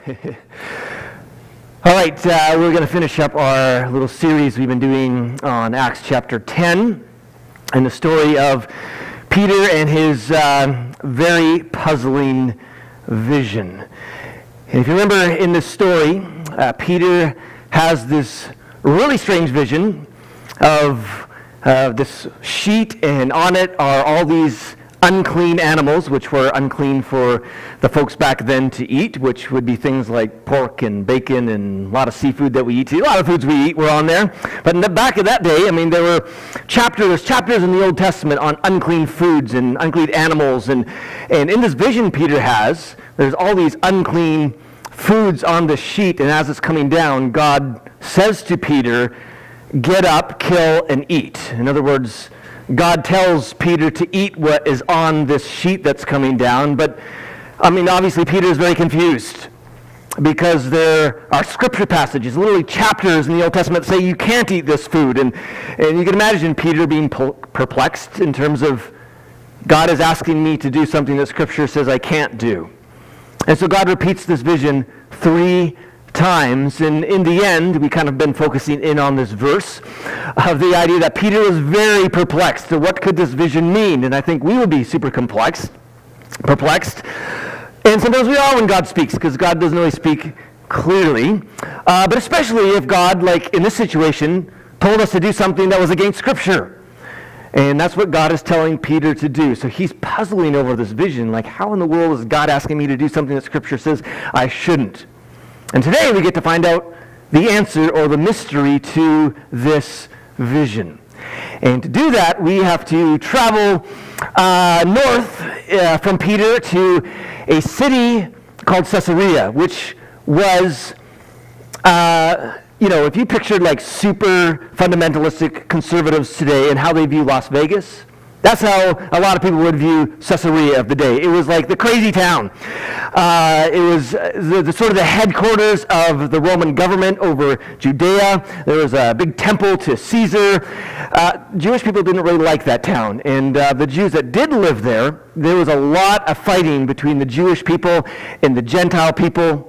All right, uh, we're going to finish up our little series we've been doing on Acts chapter 10 and the story of Peter and his uh, very puzzling vision. And if you remember in this story, uh, Peter has this really strange vision of uh, this sheet, and on it are all these unclean animals, which were unclean for the folks back then to eat, which would be things like pork and bacon and a lot of seafood that we eat. A lot of foods we eat were on there. But in the back of that day, I mean, there were chapters, there's chapters in the Old Testament on unclean foods and unclean animals. And, and in this vision Peter has, there's all these unclean foods on the sheet. And as it's coming down, God says to Peter, get up, kill, and eat. In other words, God tells Peter to eat what is on this sheet that's coming down. But, I mean, obviously, Peter is very confused because there are scripture passages, literally chapters in the Old Testament that say you can't eat this food. And, and you can imagine Peter being perplexed in terms of God is asking me to do something that scripture says I can't do. And so God repeats this vision three times. And in the end, we kind of been focusing in on this verse of the idea that Peter was very perplexed. So what could this vision mean? And I think we would be super complex, perplexed. And sometimes we are when God speaks, because God doesn't always speak clearly. Uh, but especially if God, like in this situation, told us to do something that was against Scripture. And that's what God is telling Peter to do. So he's puzzling over this vision. Like, how in the world is God asking me to do something that Scripture says I shouldn't? And today we get to find out the answer or the mystery to this vision. And to do that, we have to travel uh, north uh, from Peter to a city called Caesarea, which was, uh, you know, if you pictured like super fundamentalistic conservatives today and how they view Las Vegas, that's how a lot of people would view Caesarea of the day. It was like the crazy town. Uh, it was uh, the, the, sort of the headquarters of the Roman government over Judea. There was a big temple to Caesar. Uh, Jewish people didn't really like that town. And uh, the Jews that did live there, there was a lot of fighting between the Jewish people and the Gentile people.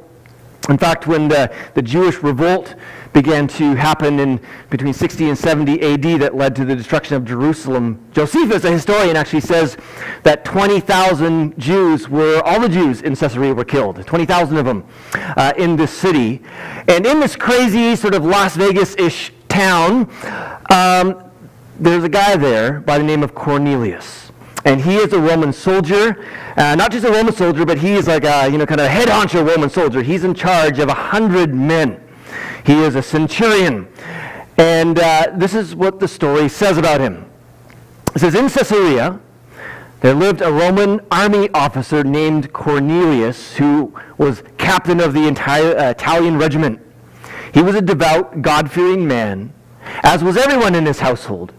In fact, when the, the Jewish revolt began to happen in between 60 and 70 AD that led to the destruction of Jerusalem. Josephus, a historian, actually says that 20,000 Jews were, all the Jews in Caesarea were killed, 20,000 of them uh, in this city. And in this crazy sort of Las Vegas-ish town, um, there's a guy there by the name of Cornelius. And he is a Roman soldier, uh, not just a Roman soldier, but he is like a, you know, kind of head honcho Roman soldier. He's in charge of a hundred men. He is a centurion. And uh, this is what the story says about him. It says, In Caesarea, there lived a Roman army officer named Cornelius, who was captain of the entire uh, Italian regiment. He was a devout, God fearing man, as was everyone in his household.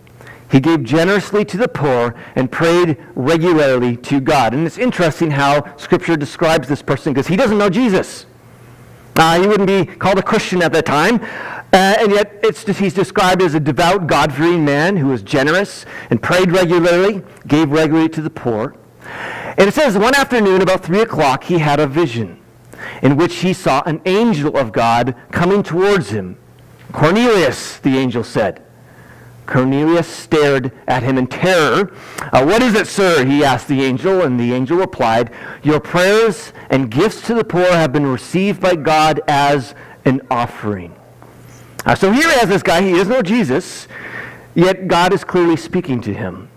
He gave generously to the poor and prayed regularly to God. And it's interesting how Scripture describes this person because he doesn't know Jesus. Uh, he wouldn't be called a Christian at that time. Uh, and yet he's described as a devout, God-fearing man who was generous and prayed regularly, gave regularly to the poor. And it says one afternoon about 3 o'clock he had a vision in which he saw an angel of God coming towards him. Cornelius, the angel said. Cornelius stared at him in terror. Uh, what is it, sir? He asked the angel, and the angel replied, Your prayers and gifts to the poor have been received by God as an offering. Uh, so here he has this guy, he doesn't know Jesus, yet God is clearly speaking to him.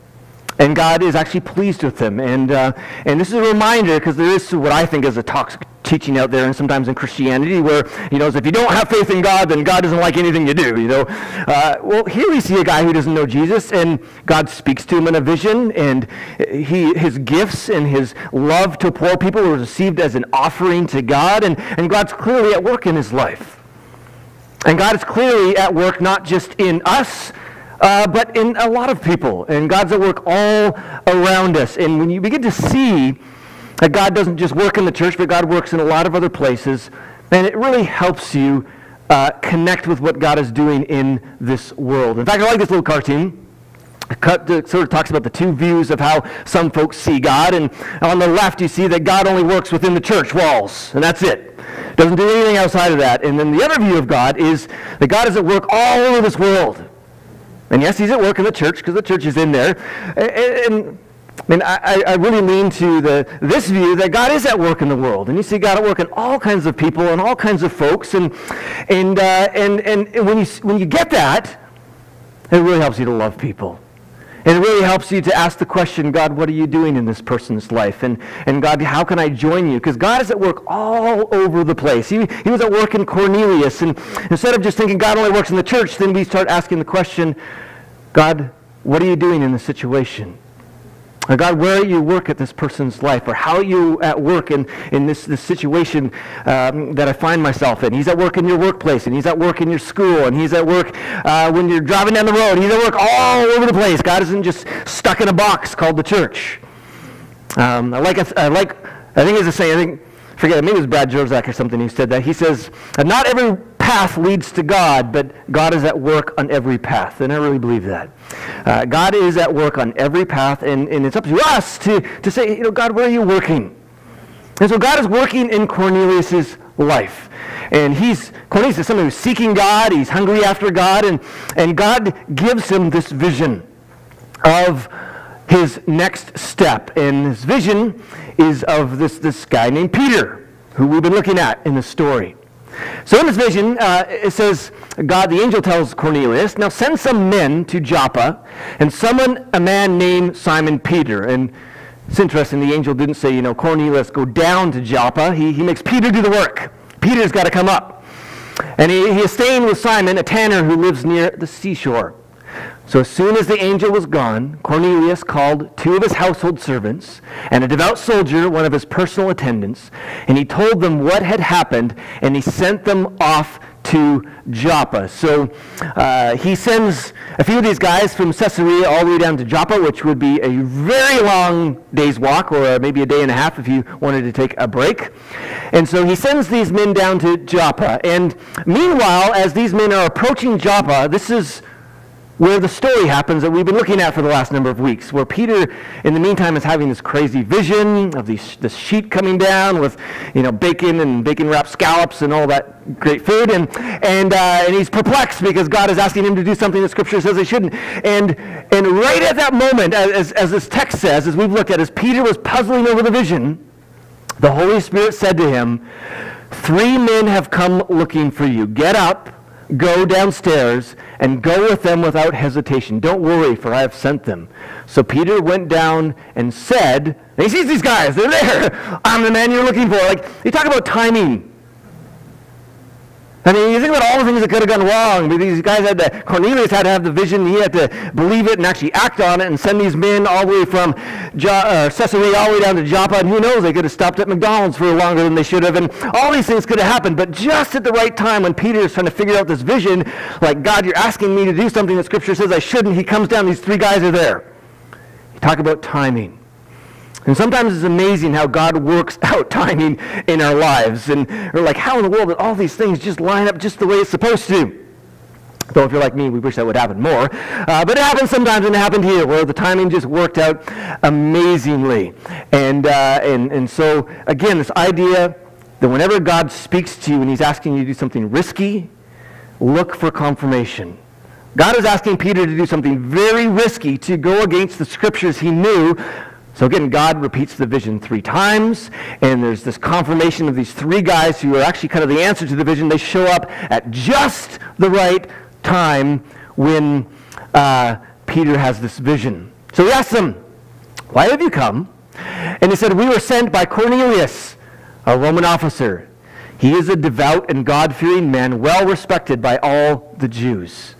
And God is actually pleased with him. And, uh, and this is a reminder, because there is what I think is a toxic teaching out there and sometimes in Christianity where, you know, if you don't have faith in God, then God doesn't like anything you do, you know. Uh, well, here we see a guy who doesn't know Jesus and God speaks to him in a vision and he, his gifts and his love to poor people were received as an offering to God and, and God's clearly at work in his life. And God is clearly at work not just in us, uh, but in a lot of people. And God's at work all around us. And when you begin to see that God doesn't just work in the church, but God works in a lot of other places. And it really helps you uh, connect with what God is doing in this world. In fact, I like this little cartoon. cut sort of talks about the two views of how some folks see God. And on the left, you see that God only works within the church walls, and that's it. Doesn't do anything outside of that. And then the other view of God is that God is at work all over this world. And yes, he's at work in the church because the church is in there. And, and I mean, I, I, really lean to the, this view that God is at work in the world. And you see God at work in all kinds of people and all kinds of folks. And, and, uh, and, and when, you, when you get that, it really helps you to love people. And it really helps you to ask the question, God, what are you doing in this person's life? And, and God, how can I join you? Because God is at work all over the place. He, he was at work in Cornelius. And instead of just thinking God only works in the church, then we start asking the question, God, what are you doing in this situation? God, where you work at this person's life, or how you at work in, in this, this situation um, that I find myself in. He's at work in your workplace, and he's at work in your school, and he's at work uh, when you're driving down the road. He's at work all over the place. God isn't just stuck in a box called the church. Um, I like, I like, I think it's a saying, I think forget, maybe it was Brad Jersak or something who said that. He says, not every path leads to God, but God is at work on every path. And I really believe that. Uh, God is at work on every path, and, and it's up to us to, to say, you know, God, where are you working? And so God is working in Cornelius' life. And he's, Cornelius is somebody who's seeking God, he's hungry after God, and, and God gives him this vision of his next step. And his vision is of this, this guy named Peter, who we've been looking at in the story. So in this vision, uh, it says, God, the angel tells Cornelius, now send some men to Joppa and summon a man named Simon Peter. And it's interesting, the angel didn't say, you know, Cornelius, go down to Joppa. He, he makes Peter do the work. Peter's got to come up. And he, he is staying with Simon, a tanner who lives near the seashore. So as soon as the angel was gone, Cornelius called two of his household servants and a devout soldier, one of his personal attendants, and he told them what had happened, and he sent them off to Joppa. So uh, he sends a few of these guys from Caesarea all the way down to Joppa, which would be a very long day's walk, or maybe a day and a half if you wanted to take a break. And so he sends these men down to Joppa. And meanwhile, as these men are approaching Joppa, this is where the story happens that we've been looking at for the last number of weeks, where Peter, in the meantime, is having this crazy vision of these, this sheet coming down with, you know, bacon and bacon-wrapped scallops and all that great food, and and uh, and he's perplexed because God is asking him to do something that Scripture says he shouldn't. And and right at that moment, as as this text says, as we've looked at, as Peter was puzzling over the vision, the Holy Spirit said to him, Three men have come looking for you. Get up." Go downstairs and go with them without hesitation. Don't worry, for I have sent them. So Peter went down and said, he sees these guys, they're there. I'm the man you're looking for. Like, you talk about timing. I mean, you think about all the things that could have gone wrong. These guys had to, Cornelius had to have the vision. He had to believe it and actually act on it and send these men all the way from jo- uh, Caesarea all the way down to Joppa. And who knows, they could have stopped at McDonald's for longer than they should have. And all these things could have happened. But just at the right time when Peter is trying to figure out this vision, like, God, you're asking me to do something that Scripture says I shouldn't, he comes down, these three guys are there. You talk about timing. And sometimes it's amazing how God works out timing in our lives. And we're like, how in the world did all these things just line up just the way it's supposed to? Though if you're like me, we wish that would happen more. Uh, but it happens sometimes, and it happened here, where the timing just worked out amazingly. And, uh, and, and so, again, this idea that whenever God speaks to you and he's asking you to do something risky, look for confirmation. God is asking Peter to do something very risky to go against the scriptures he knew so again, God repeats the vision three times, and there's this confirmation of these three guys who are actually kind of the answer to the vision. They show up at just the right time when uh, Peter has this vision. So he asks them, Why have you come? And he said, We were sent by Cornelius, a Roman officer. He is a devout and God fearing man, well respected by all the Jews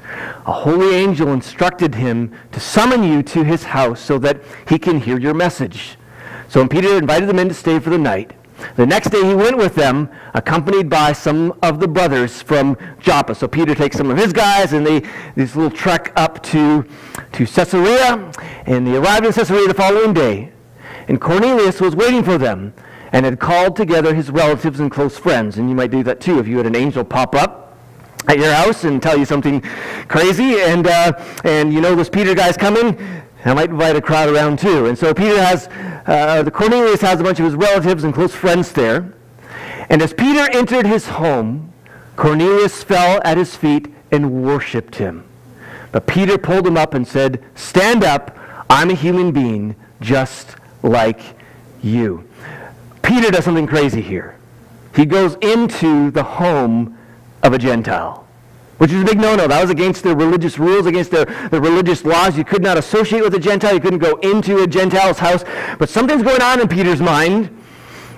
a holy angel instructed him to summon you to his house so that he can hear your message. So Peter invited the men to stay for the night, the next day he went with them, accompanied by some of the brothers from Joppa. So Peter takes some of his guys, and they this little trek up to, to Caesarea, and they arrived in Caesarea the following day. And Cornelius was waiting for them, and had called together his relatives and close friends. And you might do that too if you had an angel pop up at your house and tell you something crazy, and, uh, and you know this Peter guy's coming, I might invite a crowd around too. And so Peter has, uh, the Cornelius has a bunch of his relatives and close friends there. And as Peter entered his home, Cornelius fell at his feet and worshiped him. But Peter pulled him up and said, Stand up, I'm a human being just like you. Peter does something crazy here. He goes into the home of a Gentile, which is a big no-no. That was against their religious rules, against their, their religious laws. You could not associate with a Gentile. You couldn't go into a Gentile's house. But something's going on in Peter's mind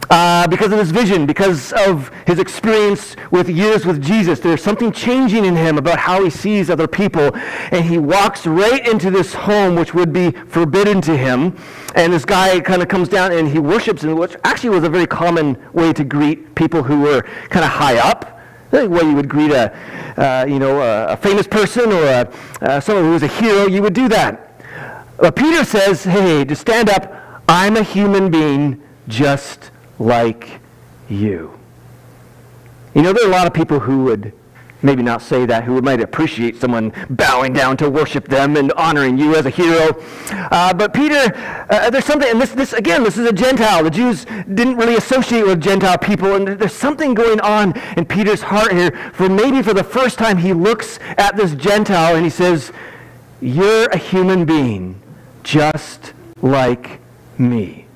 uh, because of his vision, because of his experience with years with Jesus. There's something changing in him about how he sees other people. And he walks right into this home, which would be forbidden to him. And this guy kind of comes down and he worships him, which actually was a very common way to greet people who were kind of high up. The way you would greet a, uh, you know, a, a, famous person or a, uh, someone who was a hero, you would do that. But Peter says, hey, just stand up. I'm a human being just like you. You know, there are a lot of people who would maybe not say that, who might appreciate someone bowing down to worship them and honoring you as a hero. Uh, but Peter, uh, there's something, and this, this, again, this is a Gentile. The Jews didn't really associate with Gentile people, and there's something going on in Peter's heart here. For maybe for the first time, he looks at this Gentile and he says, You're a human being just like me.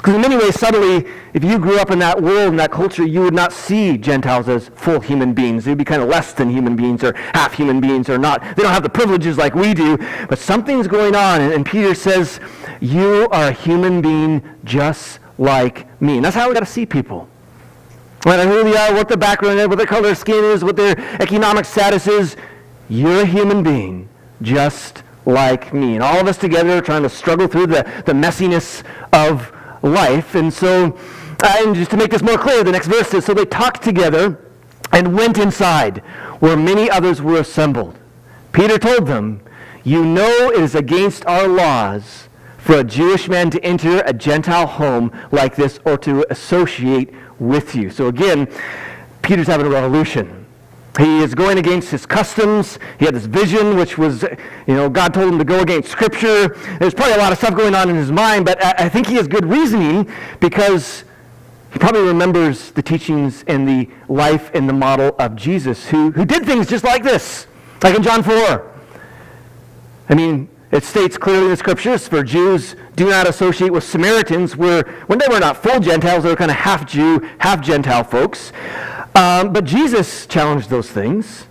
Because in many ways, subtly, if you grew up in that world, in that culture, you would not see Gentiles as full human beings. They'd be kind of less than human beings or half human beings or not. They don't have the privileges like we do. But something's going on. And, Peter says, you are a human being just like me. And that's how we got to see people. No who they are, what their background is, what their color of skin is, what their economic status is, you're a human being just like me. And all of us together are trying to struggle through the, the messiness of life. And so, uh, and just to make this more clear, the next verse says, So they talked together and went inside, where many others were assembled. Peter told them, You know it is against our laws for a Jewish man to enter a Gentile home like this or to associate with you. So again, Peter's having a revolution. He is going against his customs. He had this vision, which was, you know, God told him to go against Scripture. There's probably a lot of stuff going on in his mind, but I, think he has good reasoning because he probably remembers the teachings and the life and the model of Jesus, who, who did things just like this, like in John 4. I mean, it states clearly in the scriptures for Jews do not associate with Samaritans, where when they were not full Gentiles, they were kind of half Jew, half Gentile folks. Um, but Jesus challenged those things.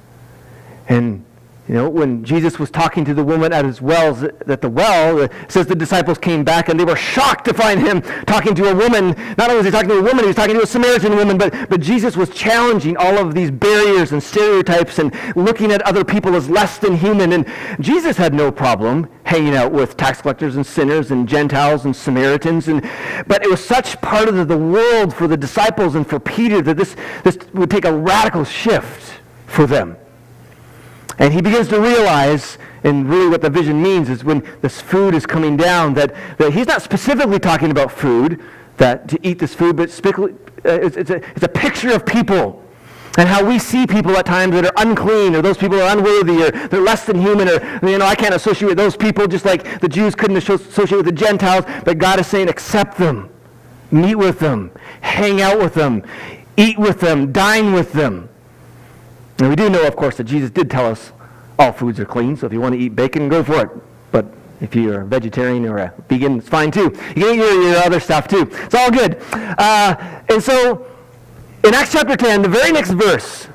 And, you know, when Jesus was talking to the woman at his wells, at the well, it says the disciples came back and they were shocked to find him talking to a woman. Not only was he talking to a woman, he was talking to a Samaritan woman, but, but Jesus was challenging all of these barriers and stereotypes and looking at other people as less than human. And Jesus had no problem hanging out with tax collectors and sinners and Gentiles and Samaritans. And, but it was such part of the, world for the disciples and for Peter that this, this would take a radical shift for them. And he begins to realize, and really what the vision means is when this food is coming down, that, that he's not specifically talking about food, that to eat this food, but uh, it's, it's, a, it's a picture of people and how we see people at times that are unclean or those people are unworthy or they're less than human or you know I can't associate with those people just like the Jews couldn't associate with the Gentiles but God is saying accept them. Meet with them. Hang out with them. Eat with them. Dine with them we do know of course that Jesus did tell us all foods are clean so if you want to eat bacon go for it but if you're a vegetarian or a vegan it's fine too you can eat your, your other stuff too it's all good uh, and so in Acts chapter 10, the very next verse,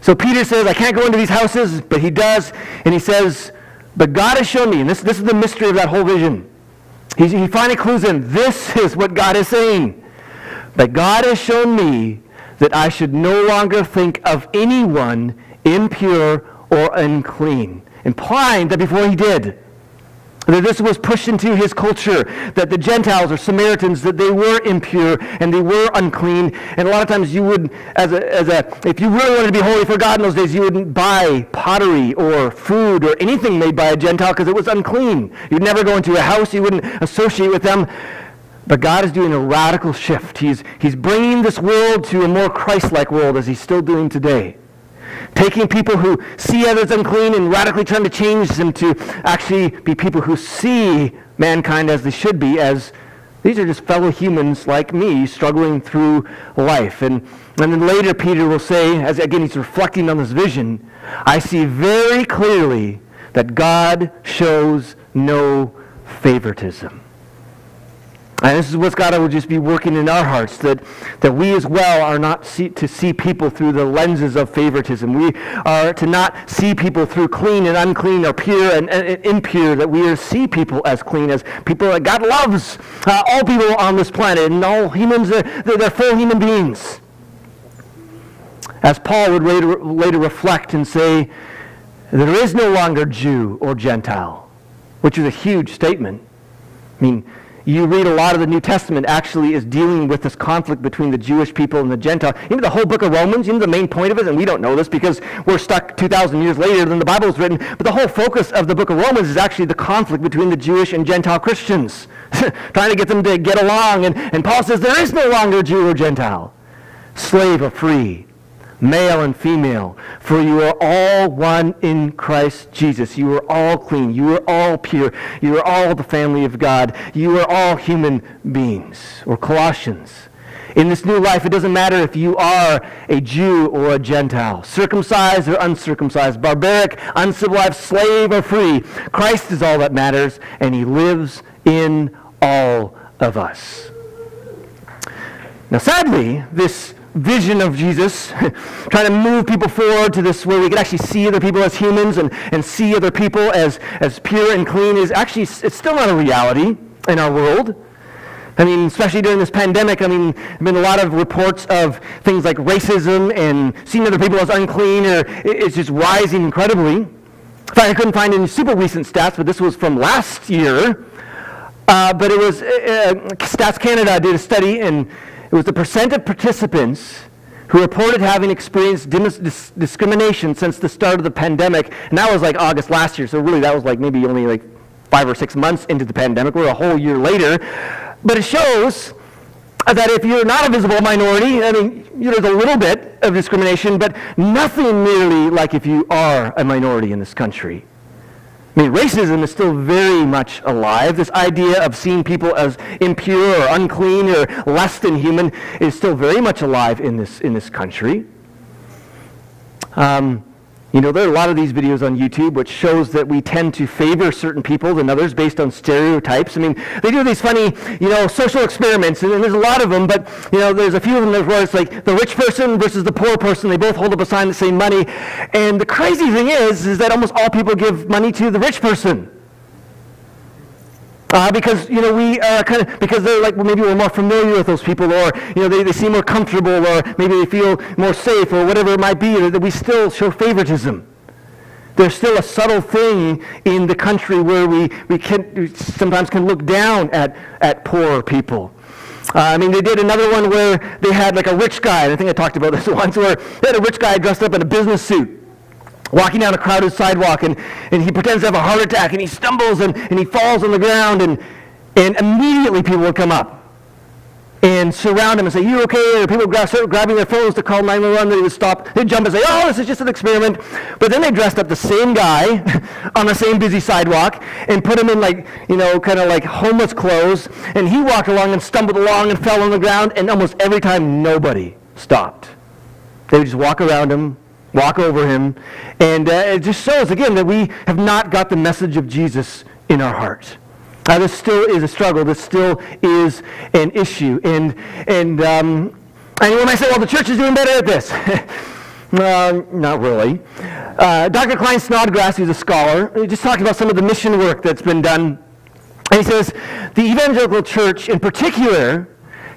so Peter says, I can't go into these houses, but he does. And he says, But God has shown me, and this, this is the mystery of that whole vision. He, he finally clues in, this is what God is saying. But God has shown me that I should no longer think of anyone impure or unclean, implying that before he did, that this was pushed into his culture, that the Gentiles or Samaritans, that they were impure and they were unclean. And a lot of times you would, as a, as a, if you really wanted to be holy for God in those days, you wouldn't buy pottery or food or anything made by a Gentile because it was unclean. You'd never go into a house, you wouldn't associate with them. But God is doing a radical shift. He's, he's bringing this world to a more Christ-like world as he's still doing today. taking people who see others unclean and radically trying to change them to actually be people who see mankind as they should be, as these are just fellow humans like me struggling through life. And, and then later Peter will say, as again he's reflecting on this vision, I see very clearly that God shows no favoritism. And this is what God will just be working in our hearts, that, that we as well are not see, to see people through the lenses of favoritism. We are to not see people through clean and unclean or pure and, and, and impure, that we are see people as clean, as people that God loves, uh, all people on this planet, and all humans, they're, they're full human beings. As Paul would later, later reflect and say, there is no longer Jew or Gentile, which is a huge statement. I mean, you read a lot of the New Testament actually is dealing with this conflict between the Jewish people and the Gentile. You know the whole book of Romans, you know the main point of it, and we don't know this because we're stuck 2,000 years later than the Bible was written, but the whole focus of the book of Romans is actually the conflict between the Jewish and Gentile Christians, trying to get them to get along. And, and Paul says there is no longer Jew or Gentile, slave or free, male and female, for you are all one in Christ Jesus. You are all clean. You are all pure. You are all the family of God. You are all human beings. Or Colossians. In this new life, it doesn't matter if you are a Jew or a Gentile, circumcised or uncircumcised, barbaric, uncivilized, slave or free. Christ is all that matters, and he lives in all of us. Now, sadly, this vision of Jesus, trying to move people forward to this where we can actually see other people as humans and, and see other people as, as pure and clean is actually, it's still not a reality in our world. I mean, especially during this pandemic, I mean, there have been a lot of reports of things like racism and seeing other people as unclean, or it's just rising incredibly. In fact, I couldn't find any super recent stats, but this was from last year. Uh, but it was, uh, uh Stats Canada did a study, and it was the percent of participants who reported having experienced dis- discrimination since the start of the pandemic. And that was like August last year, so really that was like maybe only like five or six months into the pandemic. We're a whole year later. But it shows that if you're not a visible minority, I mean, there's a little bit of discrimination, but nothing nearly like if you are a minority in this country. I mean, racism is still very much alive. This idea of seeing people as impure or unclean or less than human is still very much alive in this, in this country. Um, you know, there are a lot of these videos on YouTube which shows that we tend to favor certain people than others based on stereotypes. I mean, they do these funny, you know, social experiments, and there's a lot of them, but, you know, there's a few of them where it's like the rich person versus the poor person. They both hold up a sign that say money. And the crazy thing is, is that almost all people give money to the rich person. Uh, because you know we uh, kind of because they're like well, maybe we're more familiar with those people or you know they, they seem more comfortable or maybe they feel more safe or whatever it might be that we still show favoritism. There's still a subtle thing in the country where we, we can we sometimes can look down at, at poor people. Uh, I mean, they did another one where they had like a rich guy, and I think I talked about this once, where they had a rich guy dressed up in a business suit walking down a crowded sidewalk and, and he pretends to have a heart attack and he stumbles and, and he falls on the ground and, and immediately people would come up and surround him and say, you okay? Or people grab, start grabbing their phones to call 911. They would stop. They'd jump and say, oh, this is just an experiment. But then they dressed up the same guy on the same busy sidewalk and put him in like, you know, kind of like homeless clothes. And he walked along and stumbled along and fell on the ground. And almost every time, nobody stopped. They would just walk around him, walk over him. And uh, it just shows, again, that we have not got the message of Jesus in our heart. Uh, this still is a struggle. This still is an issue. And, and, um, and when I say, well, the church is doing better at this, not really. Uh, Dr. Klyne Snodgrass, who's a scholar, he just talked about some of the mission work that's been done. And he says, the evangelical church in particular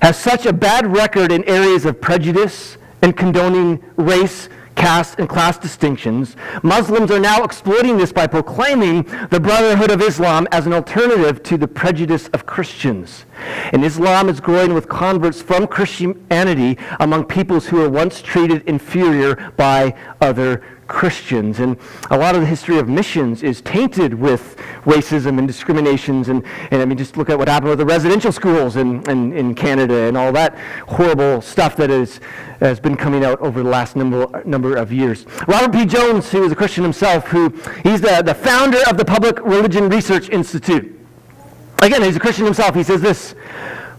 has such a bad record in areas of prejudice and condoning race, caste, and class distinctions, Muslims are now exploiting this by proclaiming the Brotherhood of Islam as an alternative to the prejudice of Christians. And Islam is growing with converts from Christianity among peoples who were once treated inferior by other Christians. And a lot of the history of missions is tainted with racism and discriminations. And, and I mean, just look at what happened with the residential schools in, in, in Canada and all that horrible stuff that is, has been coming out over the last number, number of years. Robert P. Jones, who is a Christian himself, who he's the, the founder of the Public Religion Research Institute. Again, he's a Christian himself. He says this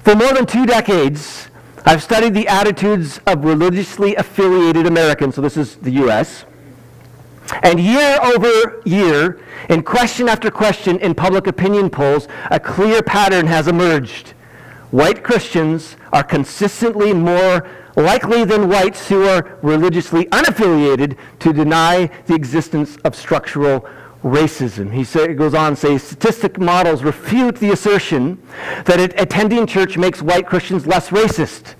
For more than two decades, I've studied the attitudes of religiously affiliated Americans, so this is the U.S., and year over year, in question after question in public opinion polls, a clear pattern has emerged. White Christians are consistently more likely than whites who are religiously unaffiliated to deny the existence of structural racism. He say, goes on to say statistic models refute the assertion that attending church makes white Christians less racist.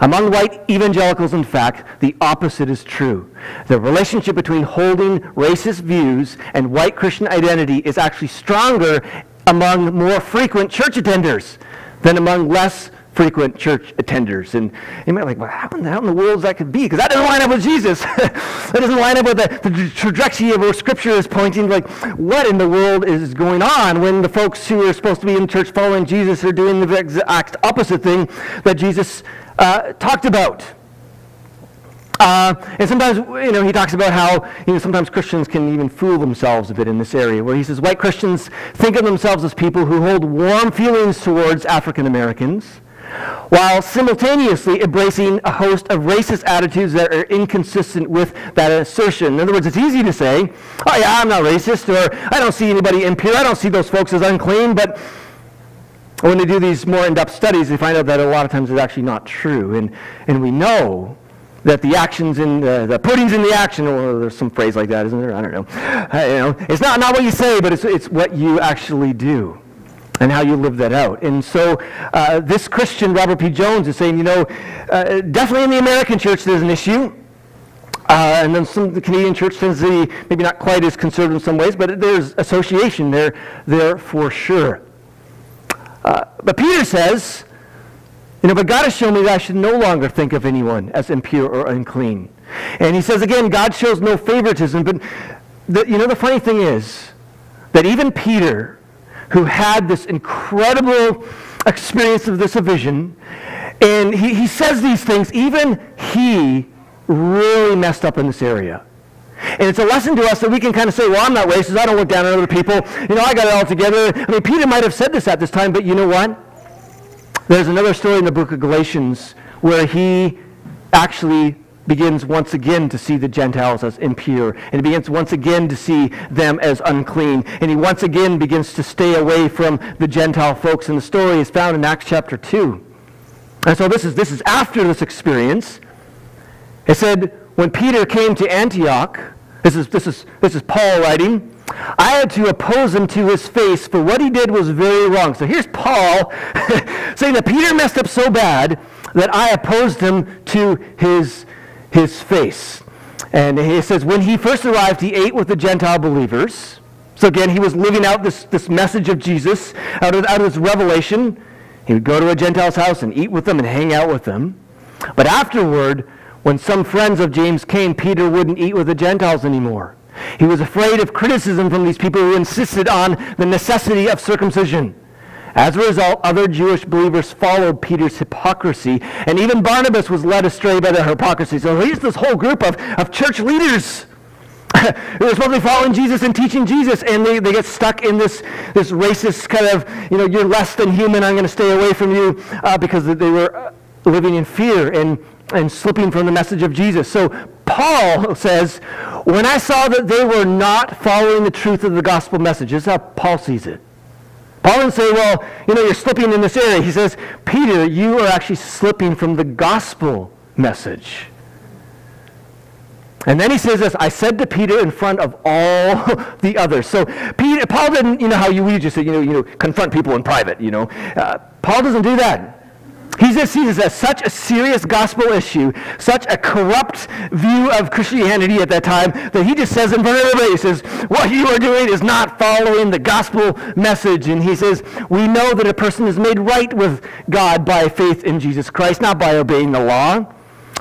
Among white evangelicals, in fact, the opposite is true. The relationship between holding racist views and white Christian identity is actually stronger among more frequent church attenders than among less frequent church attenders. And you might be like, well, how in, the, how in the world that could be? Because that doesn't line up with Jesus. that doesn't line up with the, the trajectory of where Scripture is pointing. Like, what in the world is going on when the folks who are supposed to be in church following Jesus are doing the exact opposite thing that Jesus uh, talked about. Uh, and sometimes, you know, he talks about how, you know, sometimes Christians can even fool themselves a bit in this area, where he says white Christians think of themselves as people who hold warm feelings towards African Americans, while simultaneously embracing a host of racist attitudes that are inconsistent with that assertion. In other words, it's easy to say, oh yeah, I'm not racist, or I don't see anybody impure, I don't see those folks as unclean, but when they do these more in-depth studies, they find out that a lot of times it's actually not true. And, and we know that the actions in the, the pudding's in the action, or there's some phrase like that, isn't there? I don't know. Uh, you know, it's not, not what you say, but it's, it's what you actually do and how you live that out. And so uh, this Christian, Robert P. Jones, is saying, you know, uh, definitely in the American church there's an issue. Uh, and then some the Canadian church tends to be maybe not quite as conservative in some ways, but there's association there, there for sure. Uh, but Peter says, you know, but God has shown me that I should no longer think of anyone as impure or unclean. And he says again, God shows no favoritism. But, the, you know, the funny thing is that even Peter, who had this incredible experience of this vision, and he, he says these things, even he really messed up in this area. And it's a lesson to us that we can kind of say, well, I'm not racist. I don't look down on other people. You know, I got it all together. I mean, Peter might have said this at this time, but you know what? There's another story in the book of Galatians where he actually begins once again to see the Gentiles as impure, and he begins once again to see them as unclean, and he once again begins to stay away from the Gentile folks. And the story is found in Acts chapter 2. And so this is, this is after this experience. It said, when Peter came to Antioch, this is, this is, this is Paul writing, I had to oppose him to his face, for what he did was very wrong. So here's Paul saying that Peter messed up so bad that I opposed him to his, his face. And he says, when he first arrived, he ate with the Gentile believers. So again, he was living out this, this message of Jesus out of, out of this revelation. He would go to a Gentile's house and eat with them and hang out with them. But afterward, when some friends of James came, Peter wouldn't eat with the Gentiles anymore. He was afraid of criticism from these people who insisted on the necessity of circumcision. As a result, other Jewish believers followed Peter's hypocrisy, and even Barnabas was led astray by their hypocrisy. So here's this whole group of, of church leaders who are supposed to be following Jesus and teaching Jesus, and they, they get stuck in this, this racist kind of, you know, you're less than human, I'm going to stay away from you, uh, because they were living in fear and and slipping from the message of Jesus. So Paul says, when I saw that they were not following the truth of the gospel message, this is how Paul sees it. Paul didn't say, well, you know, you're slipping in this area. He says, Peter, you are actually slipping from the gospel message. And then he says this, I said to Peter in front of all the others. So Peter, Paul didn't, you know how you, we just say, you know, you know, confront people in private, you know. Uh, Paul doesn't do that. He just sees as such a serious gospel issue, such a corrupt view of Christianity at that time, that he just says in front of everybody, he says, what you are doing is not following the gospel message. And he says, we know that a person is made right with God by faith in Jesus Christ, not by obeying the law.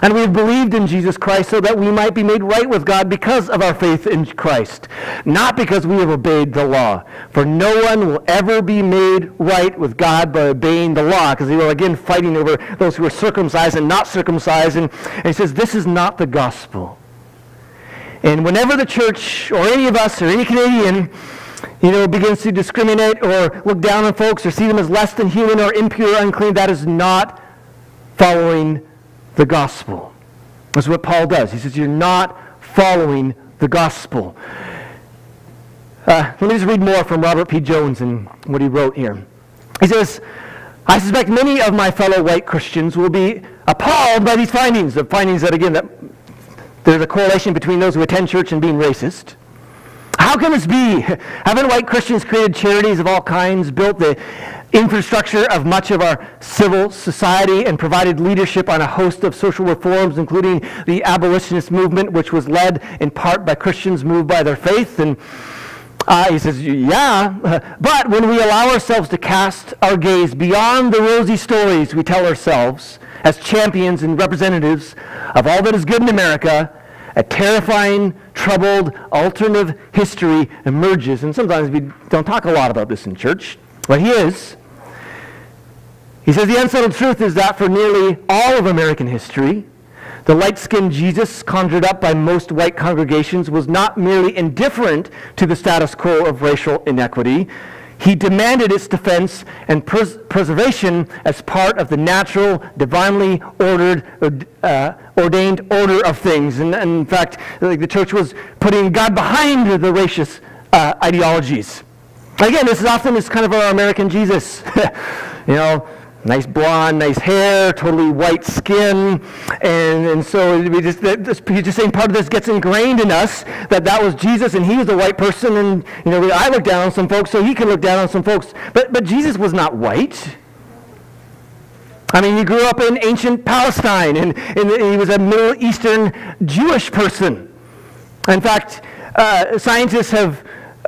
And we have believed in Jesus Christ so that we might be made right with God because of our faith in Christ, not because we have obeyed the law. For no one will ever be made right with God by obeying the law, because he will again fighting over those who are circumcised and not circumcised. And, and he says, this is not the gospel. And whenever the church, or any of us, or any Canadian, you know, begins to discriminate or look down on folks or see them as less than human or impure, or unclean, that is not following the gospel. That's what Paul does. He says, You're not following the gospel. Uh, let me just read more from Robert P. Jones and what he wrote here. He says, I suspect many of my fellow white Christians will be appalled by these findings, the findings that, again, that there's a correlation between those who attend church and being racist. How can this be? Haven't white Christians created charities of all kinds, built the infrastructure of much of our civil society and provided leadership on a host of social reforms, including the abolitionist movement, which was led in part by Christians moved by their faith. And uh, he says, yeah, but when we allow ourselves to cast our gaze beyond the rosy stories we tell ourselves as champions and representatives of all that is good in America, a terrifying, troubled, alternative history emerges. And sometimes we don't talk a lot about this in church, but he is. He says the unsettled truth is that for nearly all of American history, the light skinned Jesus, conjured up by most white congregations, was not merely indifferent to the status quo of racial inequity. He demanded its defense and pres- preservation as part of the natural, divinely ordered, uh, ordained order of things. And, and, in fact, the church was putting God behind the racist uh, ideologies. Again, this is often this kind of our American Jesus. you know, nice blonde, nice hair, totally white skin, and, and so we just this, just saying part of this gets ingrained in us that that was Jesus and he was a white person, and you know I look down on some folks, so he can look down on some folks, but but Jesus was not white. I mean, he grew up in ancient Palestine, and, and he was a Middle Eastern Jewish person. In fact, uh, scientists have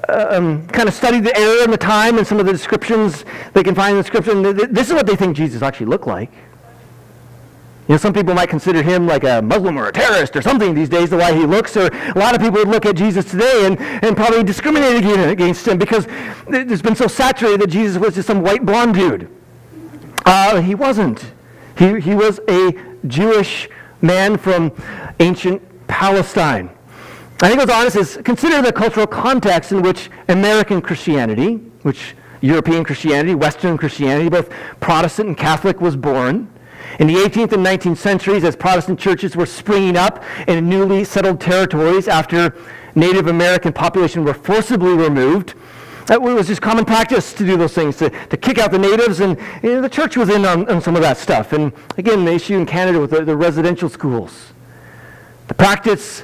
um, kind of studied the era and the time and some of the descriptions they can find in the scripture. this is what they think Jesus actually looked like. You know, some people might consider him like a Muslim or a terrorist or something these days, the way he looks. Or a lot of people would look at Jesus today and, and probably discriminate against him because it's been so saturated that Jesus was just some white blonde dude. Uh, he wasn't. He, he was a Jewish man from ancient Palestine. I think what's honest is consider the cultural context in which American Christianity, which European Christianity, Western Christianity, both Protestant and Catholic, was born. In the 18th and 19th centuries, as Protestant churches were springing up in newly settled territories after Native American population were forcibly removed, it was just common practice to do those things, to, to kick out the natives, and you know, the church was in on, on, some of that stuff. And again, the issue in Canada with the, the residential schools. The practice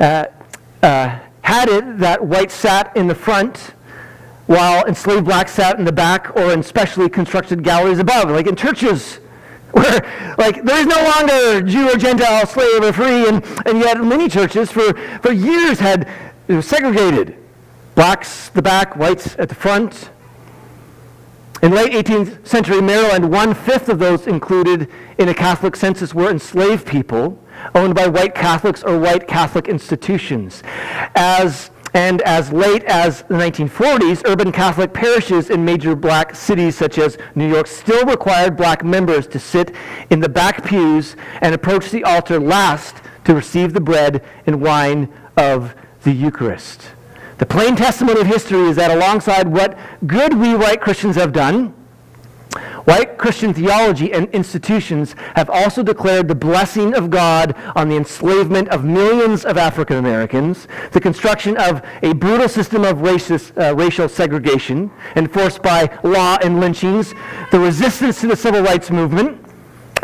uh, uh, had it that whites sat in the front while enslaved blacks sat in the back or in specially constructed galleries above, like in churches where like there is no longer Jew or Gentile, slave or free, and, and yet many churches for, for years had segregated blacks the back, whites at the front. In late 18th century Maryland, one-fifth of those included in a Catholic census were enslaved people owned by white Catholics or white Catholic institutions. As and as late as the 1940s, urban Catholic parishes in major black cities such as New York still required black members to sit in the back pews and approach the altar last to receive the bread and wine of the Eucharist. The plain testimony of history is that alongside what good we white Christians have done, White Christian theology and institutions have also declared the blessing of God on the enslavement of millions of African Americans, the construction of a brutal system of racist, uh, racial segregation enforced by law and lynchings, the resistance to the civil rights movement,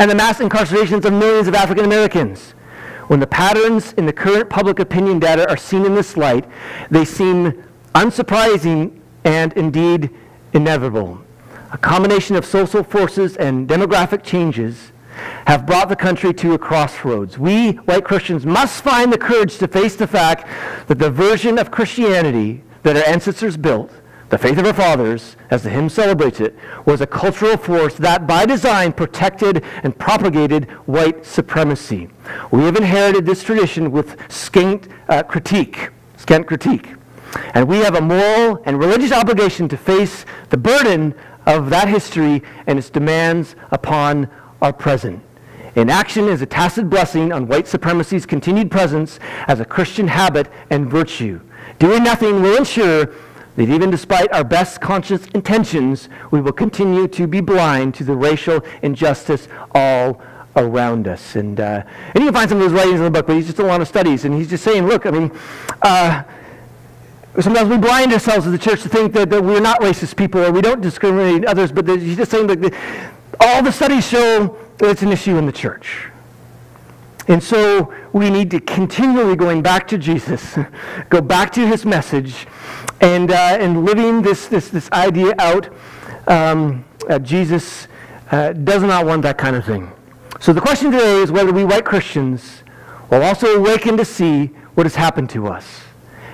and the mass incarcerations of millions of African Americans. When the patterns in the current public opinion data are seen in this light, they seem unsurprising and indeed inevitable a combination of social forces and demographic changes have brought the country to a crossroads. We, white Christians, must find the courage to face the fact that the version of Christianity that our ancestors built the faith of our fathers, as the hymn celebrates it, was a cultural force that by design protected and propagated white supremacy. We have inherited this tradition with scant uh, critique, scant critique. And we have a moral and religious obligation to face the burden of that history and its demands upon our present. Inaction is a tacit blessing on white supremacy's continued presence as a Christian habit and virtue. Doing nothing will ensure that even despite our best conscious intentions, we will continue to be blind to the racial injustice all around us. And, uh, and you can find some of those writings in the book, but he's just a lot of studies. And he's just saying, look, I mean, uh, sometimes we blind ourselves as the church to think that, that we're not racist people or we don't discriminate others, but he's just saying that all the studies show that it's an issue in the church. And so we need to continually going back to Jesus, go back to his message, and, uh, and living this, this, this idea out, um, uh, Jesus uh, does not want that kind of thing. So the question today is whether we white Christians will also awaken to see what has happened to us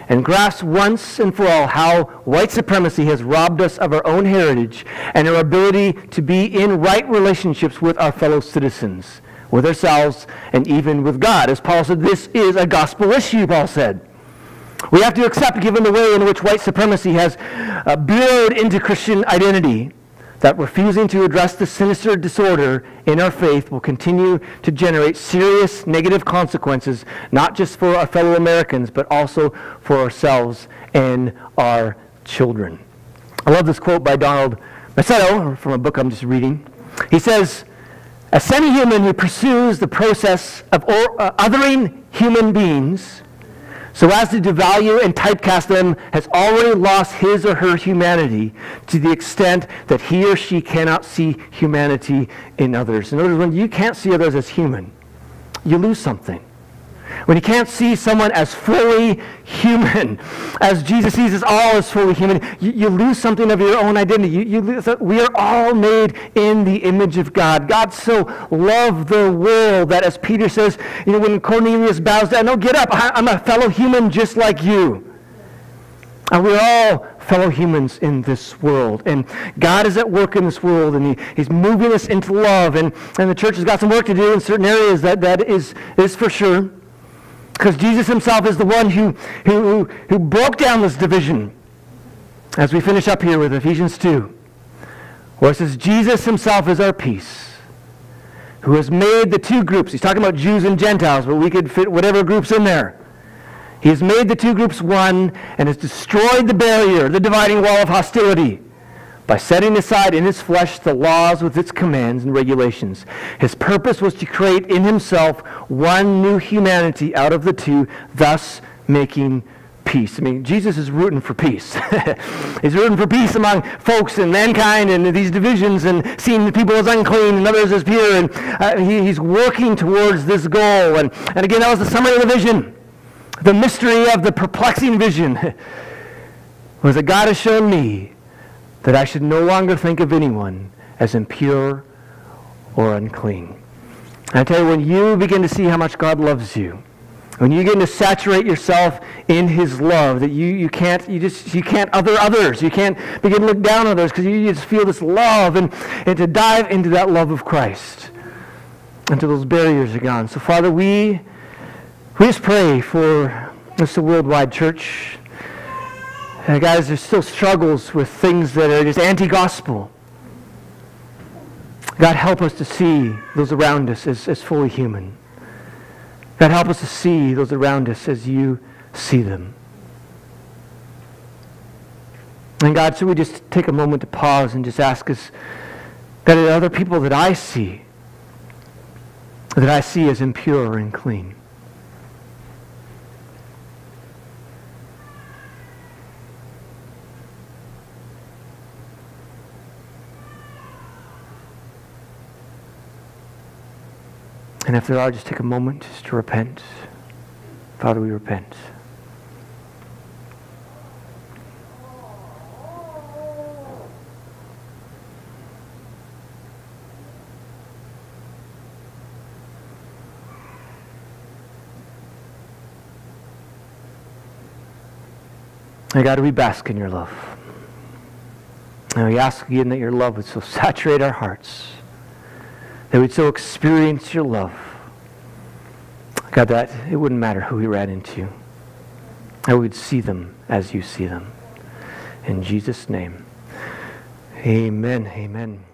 and grasp once and for all how white supremacy has robbed us of our own heritage and our ability to be in right relationships with our fellow citizens, with ourselves, and even with God. As Paul said, this is a gospel issue, Paul said. We have to accept, given the way in which white supremacy has uh, burrowed into Christian identity, that refusing to address the sinister disorder in our faith will continue to generate serious negative consequences, not just for our fellow Americans, but also for ourselves and our children. I love this quote by Donald Macedo from a book I'm just reading. He says, A semi human who pursues the process of uh, othering human beings so as to devalue and typecast them has already lost his or her humanity to the extent that he or she cannot see humanity in others. In other words, when you can't see others as human, you lose something. When you can't see someone as fully human, as Jesus sees us all as fully human, you, you lose something of your own identity. You, you lose, we are all made in the image of God. God so loved the world that, as Peter says, you know, when Cornelius bows down, no, get up. I, I'm a fellow human just like you. And we're all fellow humans in this world. And God is at work in this world, and he, He's moving us into love. And, and the church has got some work to do in certain areas, that, that is, is for sure. Because Jesus himself is the one who, who, who broke down this division. As we finish up here with Ephesians 2, where it says, Jesus himself is our peace, who has made the two groups. He's talking about Jews and Gentiles, but we could fit whatever groups in there. He has made the two groups one and has destroyed the barrier, the dividing wall of hostility by setting aside in his flesh the laws with its commands and regulations. His purpose was to create in himself one new humanity out of the two, thus making peace. I mean, Jesus is rooting for peace. He's rooting for peace among folks and mankind and these divisions and seeing people as unclean and others as pure. And uh, he, he's working towards this goal. And, and again, that was the summary of the vision. The mystery of the perplexing vision was that God has shown me that I should no longer think of anyone as impure or unclean. And I tell you, when you begin to see how much God loves you, when you begin to saturate yourself in his love, that you, you can't you just you can't other others. You can't begin to look down on others because you just feel this love and, and to dive into that love of Christ until those barriers are gone. So Father, we we just pray for this worldwide church and guys, there's still struggles with things that are just anti-gospel. God, help us to see those around us as, as fully human. God, help us to see those around us as you see them. And God, so we just take a moment to pause and just ask us, are other people that I see, that I see as impure and clean? And if there are, just take a moment just to repent. Father, we repent. And God, we bask in your love. And we ask again that your love would so saturate our hearts, that we'd so experience your love. God, that it wouldn't matter who we ran into. That we'd see them as you see them. In Jesus' name, amen. Amen.